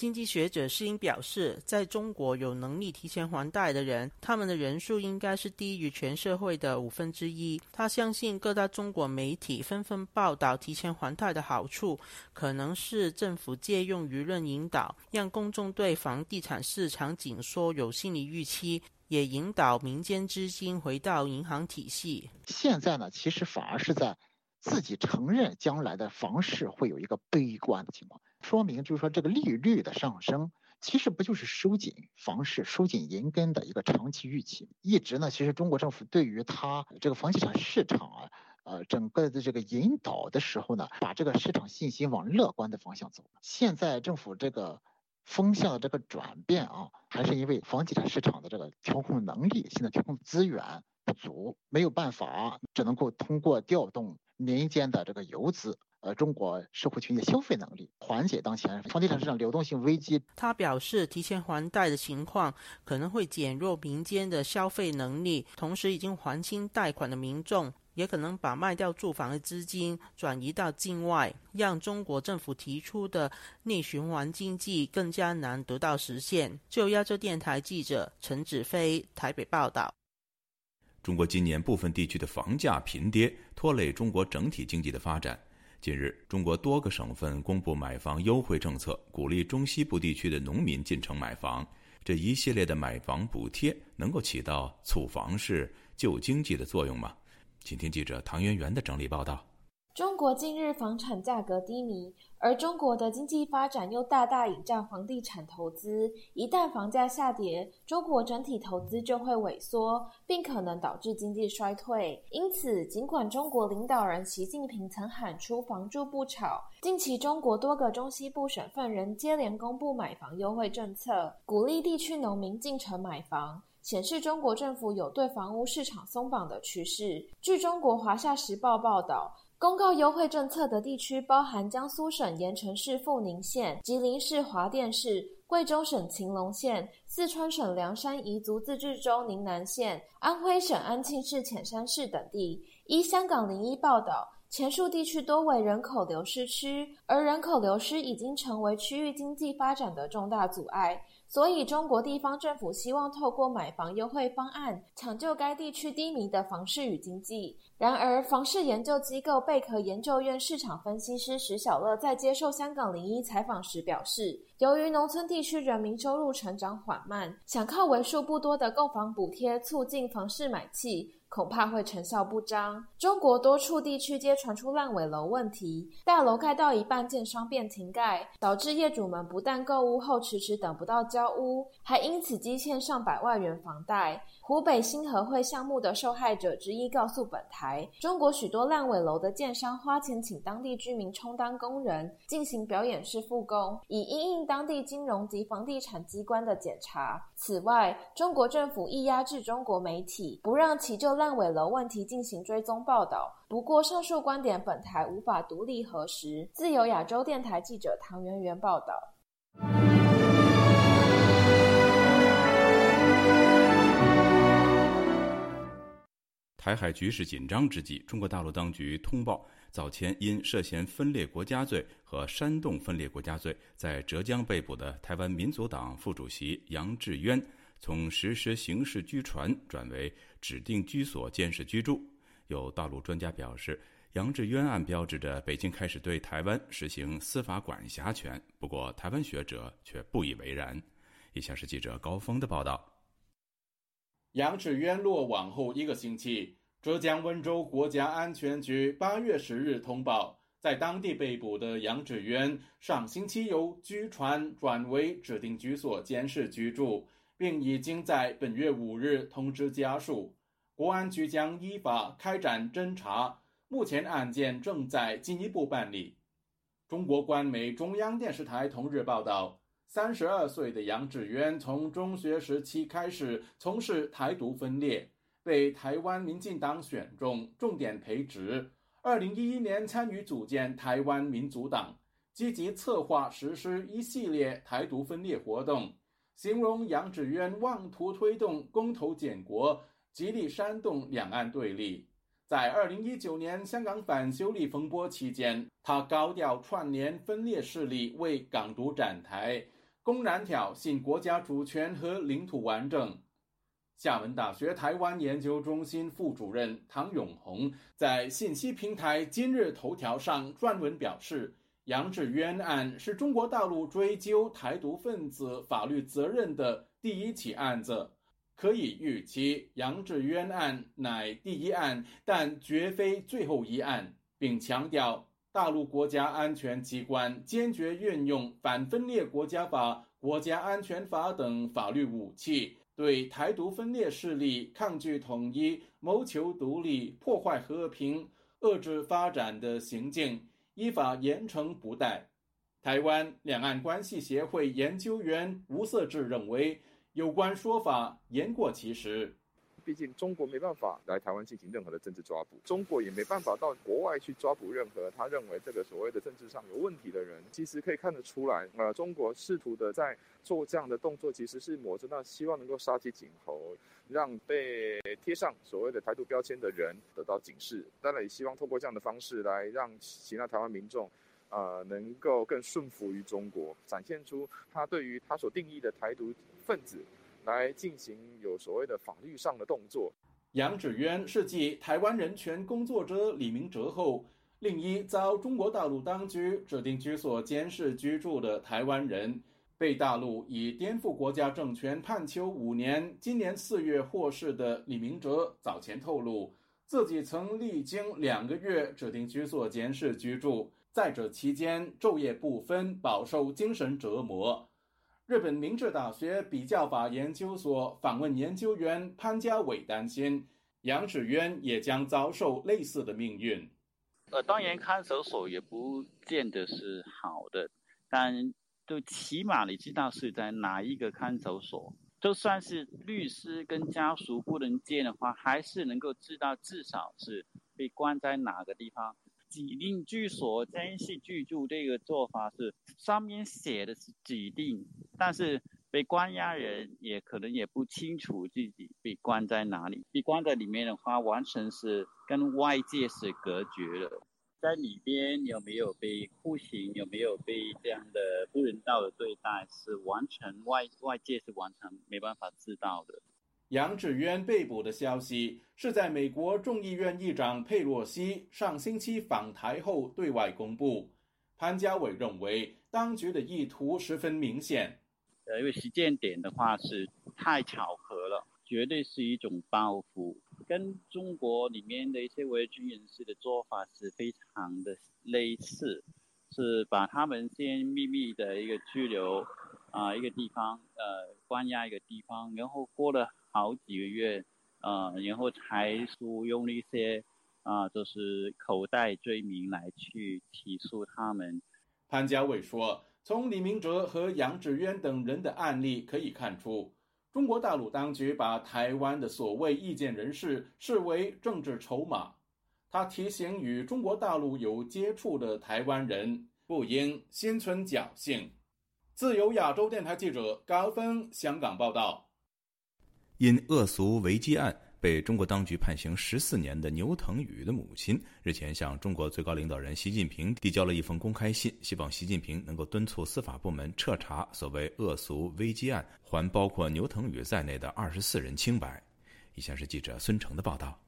经济学者施英表示，在中国有能力提前还贷的人，他们的人数应该是低于全社会的五分之一。他相信各大中国媒体纷纷报道提前还贷的好处，可能是政府借用舆论引导，让公众对房地产市场紧缩有心理预期，也引导民间资金回到银行体系。现在呢，其实反而是在自己承认将来的房市会有一个悲观的情况。说明就是说，这个利率的上升，其实不就是收紧房市、收紧银根的一个长期预期。一直呢，其实中国政府对于它这个房地产市场啊，呃，整个的这个引导的时候呢，把这个市场信心往乐观的方向走。现在政府这个风向的这个转变啊，还是因为房地产市场的这个调控能力，现在调控资源。不足，没有办法，只能够通过调动民间的这个游资。呃，中国社会群体消费能力缓解当前房地产市场流动性危机。他表示，提前还贷的情况可能会减弱民间的消费能力，同时已经还清贷款的民众也可能把卖掉住房的资金转移到境外，让中国政府提出的内循环经济更加难得到实现。就亚洲电台记者陈子飞台北报道。中国今年部分地区的房价频跌，拖累中国整体经济的发展。近日，中国多个省份公布买房优惠政策，鼓励中西部地区的农民进城买房。这一系列的买房补贴能够起到促房市、救经济的作用吗？请听记者唐媛媛的整理报道。中国近日房产价格低迷，而中国的经济发展又大大倚仗房地产投资。一旦房价下跌，中国整体投资就会萎缩，并可能导致经济衰退。因此，尽管中国领导人习近平曾喊出“房住不炒”，近期中国多个中西部省份仍接连公布买房优惠政策，鼓励地区农民进城买房，显示中国政府有对房屋市场松绑的趋势。据中国华夏时报报道。公告优惠政策的地区包含江苏省盐城市阜宁县、吉林市桦甸市、贵州省秦隆县、四川省凉山彝族自治州宁南县、安徽省安庆市潜山市等地。依香港零一报道，前述地区多为人口流失区，而人口流失已经成为区域经济发展的重大阻碍。所以，中国地方政府希望透过买房优惠方案，抢救该地区低迷的房市与经济。然而，房市研究机构贝壳研究院市场分析师石小乐在接受香港零一采访时表示，由于农村地区人民收入成长缓慢，想靠为数不多的购房补贴促进房市买气。恐怕会成效不彰。中国多处地区皆传出烂尾楼问题，大楼盖到一半，建商便停盖，导致业主们不但购屋后迟迟等不到交屋，还因此积欠上百万元房贷。湖北新河会项目的受害者之一告诉本台，中国许多烂尾楼的建商花钱请当地居民充当工人，进行表演式复工，以因应当地金融及房地产机关的检查。此外，中国政府亦压制中国媒体，不让其就烂尾楼问题进行追踪报道。不过，上述观点本台无法独立核实。自由亚洲电台记者唐媛媛报道。台海局势紧张之际，中国大陆当局通报，早前因涉嫌分裂国家罪和煽动分裂国家罪，在浙江被捕的台湾民族党副主席杨志渊，从实施刑事拘传转为指定居所监视居住。有大陆专家表示，杨志渊案标志着北京开始对台湾实行司法管辖权。不过，台湾学者却不以为然。以下是记者高峰的报道。杨志渊落网后一个星期，浙江温州国家安全局八月十日通报，在当地被捕的杨志渊上星期由拘传转为指定居所监视居住，并已经在本月五日通知家属。国安局将依法开展侦查，目前案件正在进一步办理。中国官媒中央电视台同日报道。三十二岁的杨志渊从中学时期开始从事台独分裂，被台湾民进党选中，重点培植。二零一一年参与组建台湾民主党，积极策划实施一系列台独分裂活动。形容杨志渊妄图推动公投建国，极力煽动两岸对立。在二零一九年香港反修例风波期间，他高调串联分裂势力为港独展台。公然挑衅国家主权和领土完整。厦门大学台湾研究中心副主任唐永红在信息平台今日头条上撰文表示：“杨志渊案是中国大陆追究台独分子法律责任的第一起案子，可以预期杨志渊案乃第一案，但绝非最后一案，并强调。”大陆国家安全机关坚决运用反分裂国家法、国家安全法等法律武器，对台独分裂势力抗拒统一、谋求独立、破坏和平、遏制发展的行径，依法严惩不贷。台湾两岸关系协会研究员吴色志认为，有关说法言过其实。毕竟中国没办法来台湾进行任何的政治抓捕，中国也没办法到国外去抓捕任何他认为这个所谓的政治上有问题的人。其实可以看得出来，呃，中国试图的在做这样的动作，其实是抹着那希望能够杀鸡儆猴，让被贴上所谓的台独标签的人得到警示。当然也希望透过这样的方式来让其他台湾民众。呃，能够更顺服于中国，展现出他对于他所定义的台独分子来进行有所谓的法律上的动作。杨芷渊是继台湾人权工作者李明哲后，另一遭中国大陆当局指定居所监视居住的台湾人，被大陆以颠覆国家政权判囚五年。今年四月获释的李明哲早前透露，自己曾历经两个月指定居所监视居住。在这期间，昼夜不分，饱受精神折磨。日本明治大学比较法研究所访问研究员潘家伟担心，杨芷渊也将遭受类似的命运。呃，当然，看守所也不见得是好的，但都起码你知道是在哪一个看守所。就算是律师跟家属不能见的话，还是能够知道至少是被关在哪个地方。指定居所监视居住这个做法是上面写的是指定，但是被关押人也可能也不清楚自己被关在哪里。被关在里面的话，完全是跟外界是隔绝的。在里边有没有被酷刑，有没有被这样的不人道的对待，是完全外外界是完全没办法知道的。杨芷渊被捕的消息是在美国众议院议长佩洛西上星期访台后对外公布。潘家伟认为，当局的意图十分明显。呃，因为时间点的话是太巧合了，绝对是一种报复，跟中国里面的一些维军人士的做法是非常的类似，是把他们先秘密的一个拘留，啊，一个地方，呃，关押一个地方，然后过了。好几个月，呃，然后才说用一些啊，就是口袋罪名来去起诉他们。潘家伟说，从李明哲和杨芷渊等人的案例可以看出，中国大陆当局把台湾的所谓意见人士视为政治筹码。他提醒与中国大陆有接触的台湾人，不应心存侥幸。自由亚洲电台记者高峰香港报道。因恶俗违纪案被中国当局判刑十四年的牛腾宇的母亲日前向中国最高领导人习近平递交了一封公开信，希望习近平能够敦促司法部门彻查所谓恶俗危机案，还包括牛腾宇在内的二十四人清白。以下是记者孙成的报道。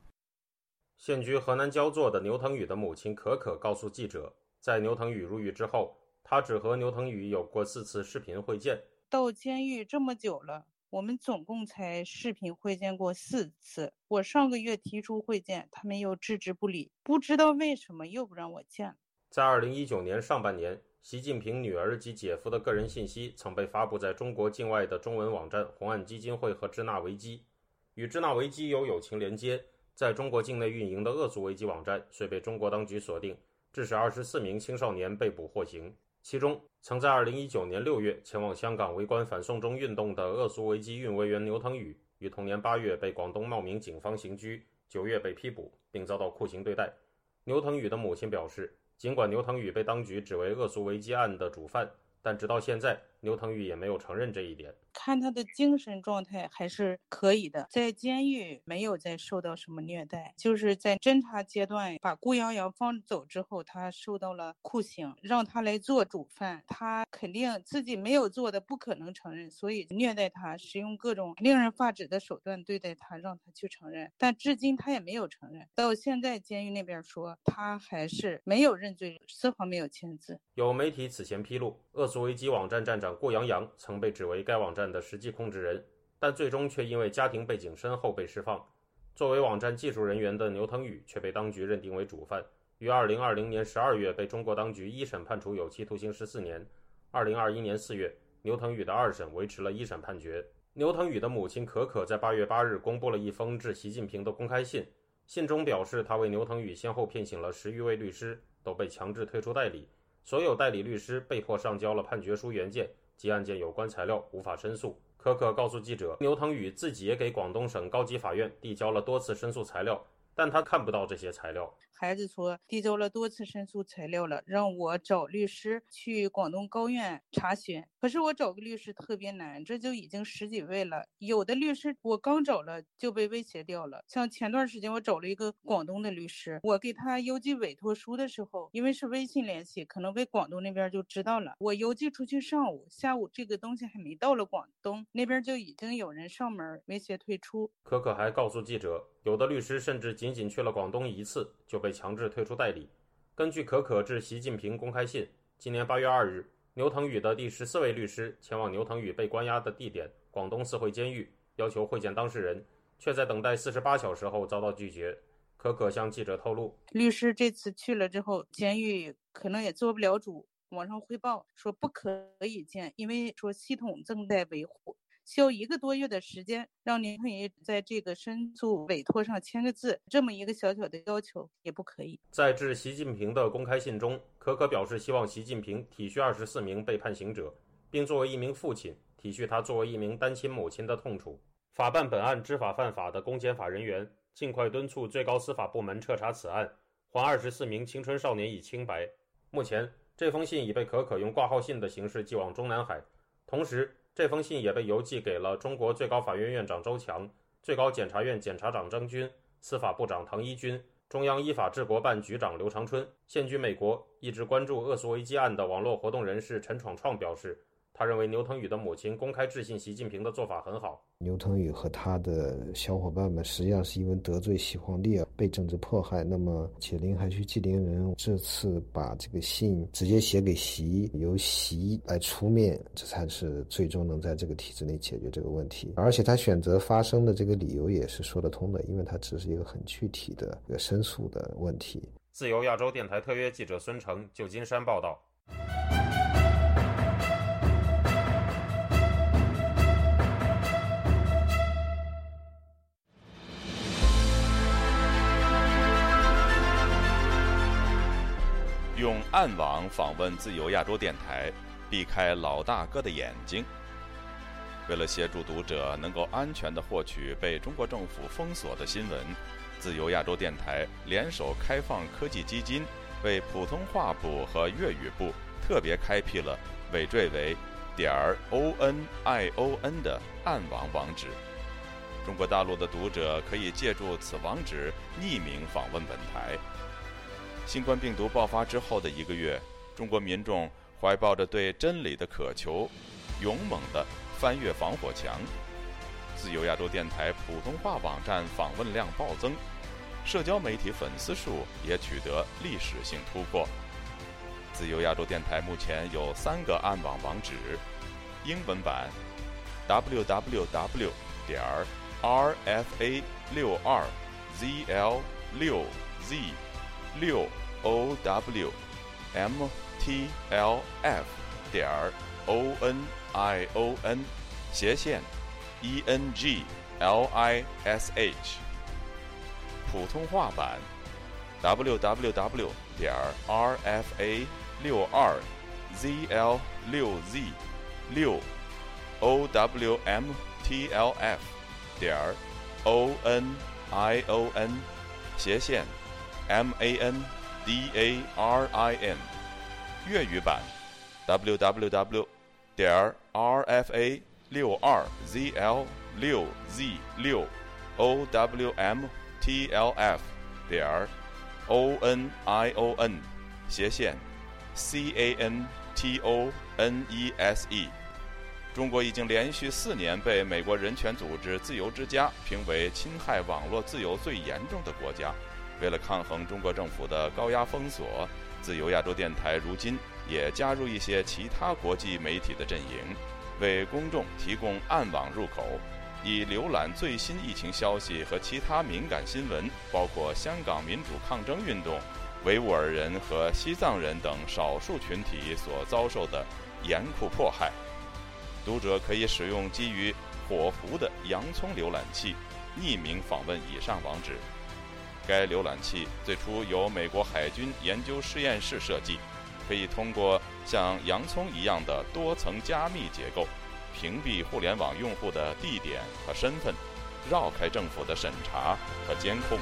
现居河南焦作的牛腾宇的母亲可可告诉记者，在牛腾宇入狱之后，他只和牛腾宇有过四次视频会见。到监狱这么久了。我们总共才视频会见过四次。我上个月提出会见，他们又置之不理，不知道为什么又不让我见。在二零一九年上半年，习近平女儿及姐夫的个人信息曾被发布在中国境外的中文网站红岸基金会和支那维基，与支那维基有友情连接。在中国境内运营的恶俗维基网站虽被中国当局锁定，致使二十四名青少年被捕获刑。其中，曾在2019年6月前往香港围观反送中运动的恶俗维基运维员牛腾宇，于同年8月被广东茂名警方刑拘，9月被批捕，并遭到酷刑对待。牛腾宇的母亲表示，尽管牛腾宇被当局指为恶俗维基案的主犯。但直到现在，牛腾宇也没有承认这一点。看他的精神状态还是可以的，在监狱没有再受到什么虐待，就是在侦查阶段把顾瑶瑶放走之后，他受到了酷刑，让他来做主犯，他肯定自己没有做的，不可能承认，所以虐待他，使用各种令人发指的手段对待他，让他去承认。但至今他也没有承认。到现在，监狱那边说他还是没有认罪，丝毫没有签字。有媒体此前披露，恶。作为基网站站长顾洋洋曾被指为该网站的实际控制人，但最终却因为家庭背景深厚被释放。作为网站技术人员的牛腾宇却被当局认定为主犯，于2020年12月被中国当局一审判处有期徒刑14年。2021年4月，牛腾宇的二审维持了一审判决。牛腾宇的母亲可可在8月8日公布了一封致习近平的公开信，信中表示，他为牛腾宇先后聘请了十余位律师，都被强制退出代理。所有代理律师被迫上交了判决书原件及案件有关材料，无法申诉。可可告诉记者，牛腾宇自己也给广东省高级法院递交了多次申诉材料，但他看不到这些材料。孩子说递交了多次申诉材料了，让我找律师去广东高院查询。可是我找个律师特别难，这就已经十几位了。有的律师我刚找了就被威胁掉了。像前段时间我找了一个广东的律师，我给他邮寄委托书的时候，因为是微信联系，可能被广东那边就知道了。我邮寄出去上午，下午这个东西还没到了广东那边，就已经有人上门威胁退出。可可还告诉记者，有的律师甚至仅仅去了广东一次就被。强制退出代理。根据可可致习近平公开信，今年八月二日，牛腾宇的第十四位律师前往牛腾宇被关押的地点广东四会监狱，要求会见当事人，却在等待四十八小时后遭到拒绝。可可向记者透露，律师这次去了之后，监狱可能也做不了主，网上汇报说不可以见，因为说系统正在维护。需要一个多月的时间，让您可以在这个申诉委托上签个字，这么一个小小的要求也不可以。在致习近平的公开信中，可可表示希望习近平体恤二十四名被判刑者，并作为一名父亲体恤他作为一名单亲母亲的痛楚。法办本案知法犯法的公检法人员尽快敦促最高司法部门彻查此案，还二十四名青春少年以清白。目前，这封信已被可可用挂号信的形式寄往中南海，同时。这封信也被邮寄给了中国最高法院院长周强、最高检察院检察长张军、司法部长唐一军、中央依法治国办局长刘长春。现居美国、一直关注恶俗危机案的网络活动人士陈闯创表示。他认为牛腾宇的母亲公开致信习近平的做法很好。牛腾宇和他的小伙伴们实际上是因为得罪习皇帝被政治迫害。那么，且林海区继陵人这次把这个信直接写给习，由习来出面，这才是最终能在这个体制内解决这个问题。而且他选择发声的这个理由也是说得通的，因为他只是一个很具体的一个申诉的问题。自由亚洲电台特约记者孙成，旧金山报道。用暗网访问自由亚洲电台，避开老大哥的眼睛。为了协助读者能够安全地获取被中国政府封锁的新闻，自由亚洲电台联手开放科技基金，为普通话部和粤语部特别开辟了尾缀为点儿 o n i o n 的暗网网址。中国大陆的读者可以借助此网址匿名访问本台。新冠病毒爆发之后的一个月，中国民众怀抱着对真理的渴求，勇猛地翻越防火墙。自由亚洲电台普通话网站访问量暴增，社交媒体粉丝数也取得历史性突破。自由亚洲电台目前有三个暗网网址：英文版 www 点 rfa 六二 zl 六 z 六 o w m t l f 点儿 o n i o n 斜线 e n g l i s h 普通话版 w w w 点 r f a 六二 z l 六 z 六 o w m t l f 点儿 o n i o n 斜线 M A N D A R I N，粤语版，W W W 点 R F A 六二 Z L 六 Z 六 O W M T L F 点 O N I O N 斜线 C A N T O N E S E。中国已经连续四年被美国人权组织自由之家评为侵害网络自由最严重的国家。为了抗衡中国政府的高压封锁，自由亚洲电台如今也加入一些其他国际媒体的阵营，为公众提供暗网入口，以浏览最新疫情消息和其他敏感新闻，包括香港民主抗争运动、维吾尔人和西藏人等少数群体所遭受的严酷迫害。读者可以使用基于火狐的洋葱浏览器，匿名访问以上网址。该浏览器最初由美国海军研究实验室设计，可以通过像洋葱一样的多层加密结构，屏蔽互联网用户的地点和身份，绕开政府的审查和监控。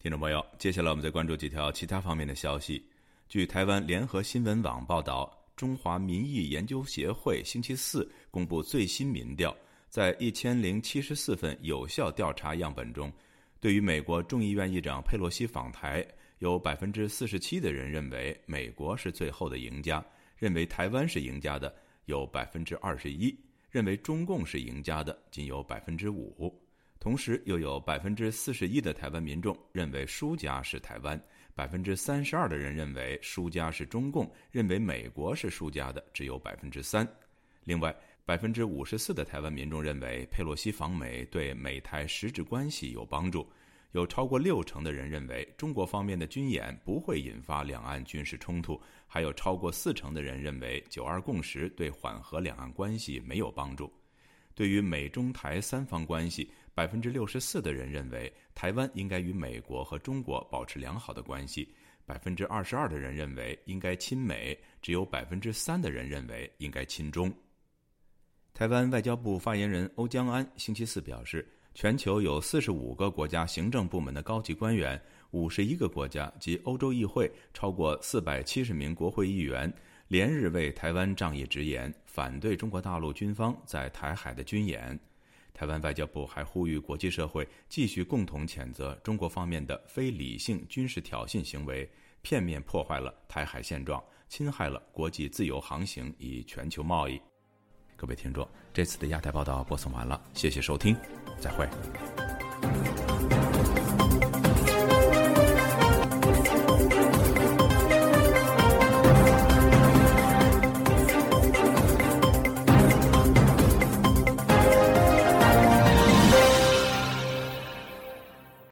听众朋友，接下来我们再关注几条其他方面的消息。据台湾联合新闻网报道。中华民意研究协会星期四公布最新民调，在一千零七十四份有效调查样本中，对于美国众议院议长佩洛西访台，有百分之四十七的人认为美国是最后的赢家，认为台湾是赢家的有百分之二十一，认为中共是赢家的仅有百分之五，同时又有百分之四十一的台湾民众认为输家是台湾。百分之三十二的人认为输家是中共，认为美国是输家的只有百分之三。另外，百分之五十四的台湾民众认为佩洛西访美对美台实质关系有帮助，有超过六成的人认为中国方面的军演不会引发两岸军事冲突，还有超过四成的人认为九二共识对缓和两岸关系没有帮助。对于美中台三方关系。百分之六十四的人认为台湾应该与美国和中国保持良好的关系，百分之二十二的人认为应该亲美，只有百分之三的人认为应该亲中。台湾外交部发言人欧江安星期四表示，全球有四十五个国家行政部门的高级官员，五十一个国家及欧洲议会超过四百七十名国会议员，连日为台湾仗义直言，反对中国大陆军方在台海的军演。台湾外交部还呼吁国际社会继续共同谴责中国方面的非理性军事挑衅行为，片面破坏了台海现状，侵害了国际自由航行与全球贸易。各位听众，这次的亚太报道播送完了，谢谢收听，再会。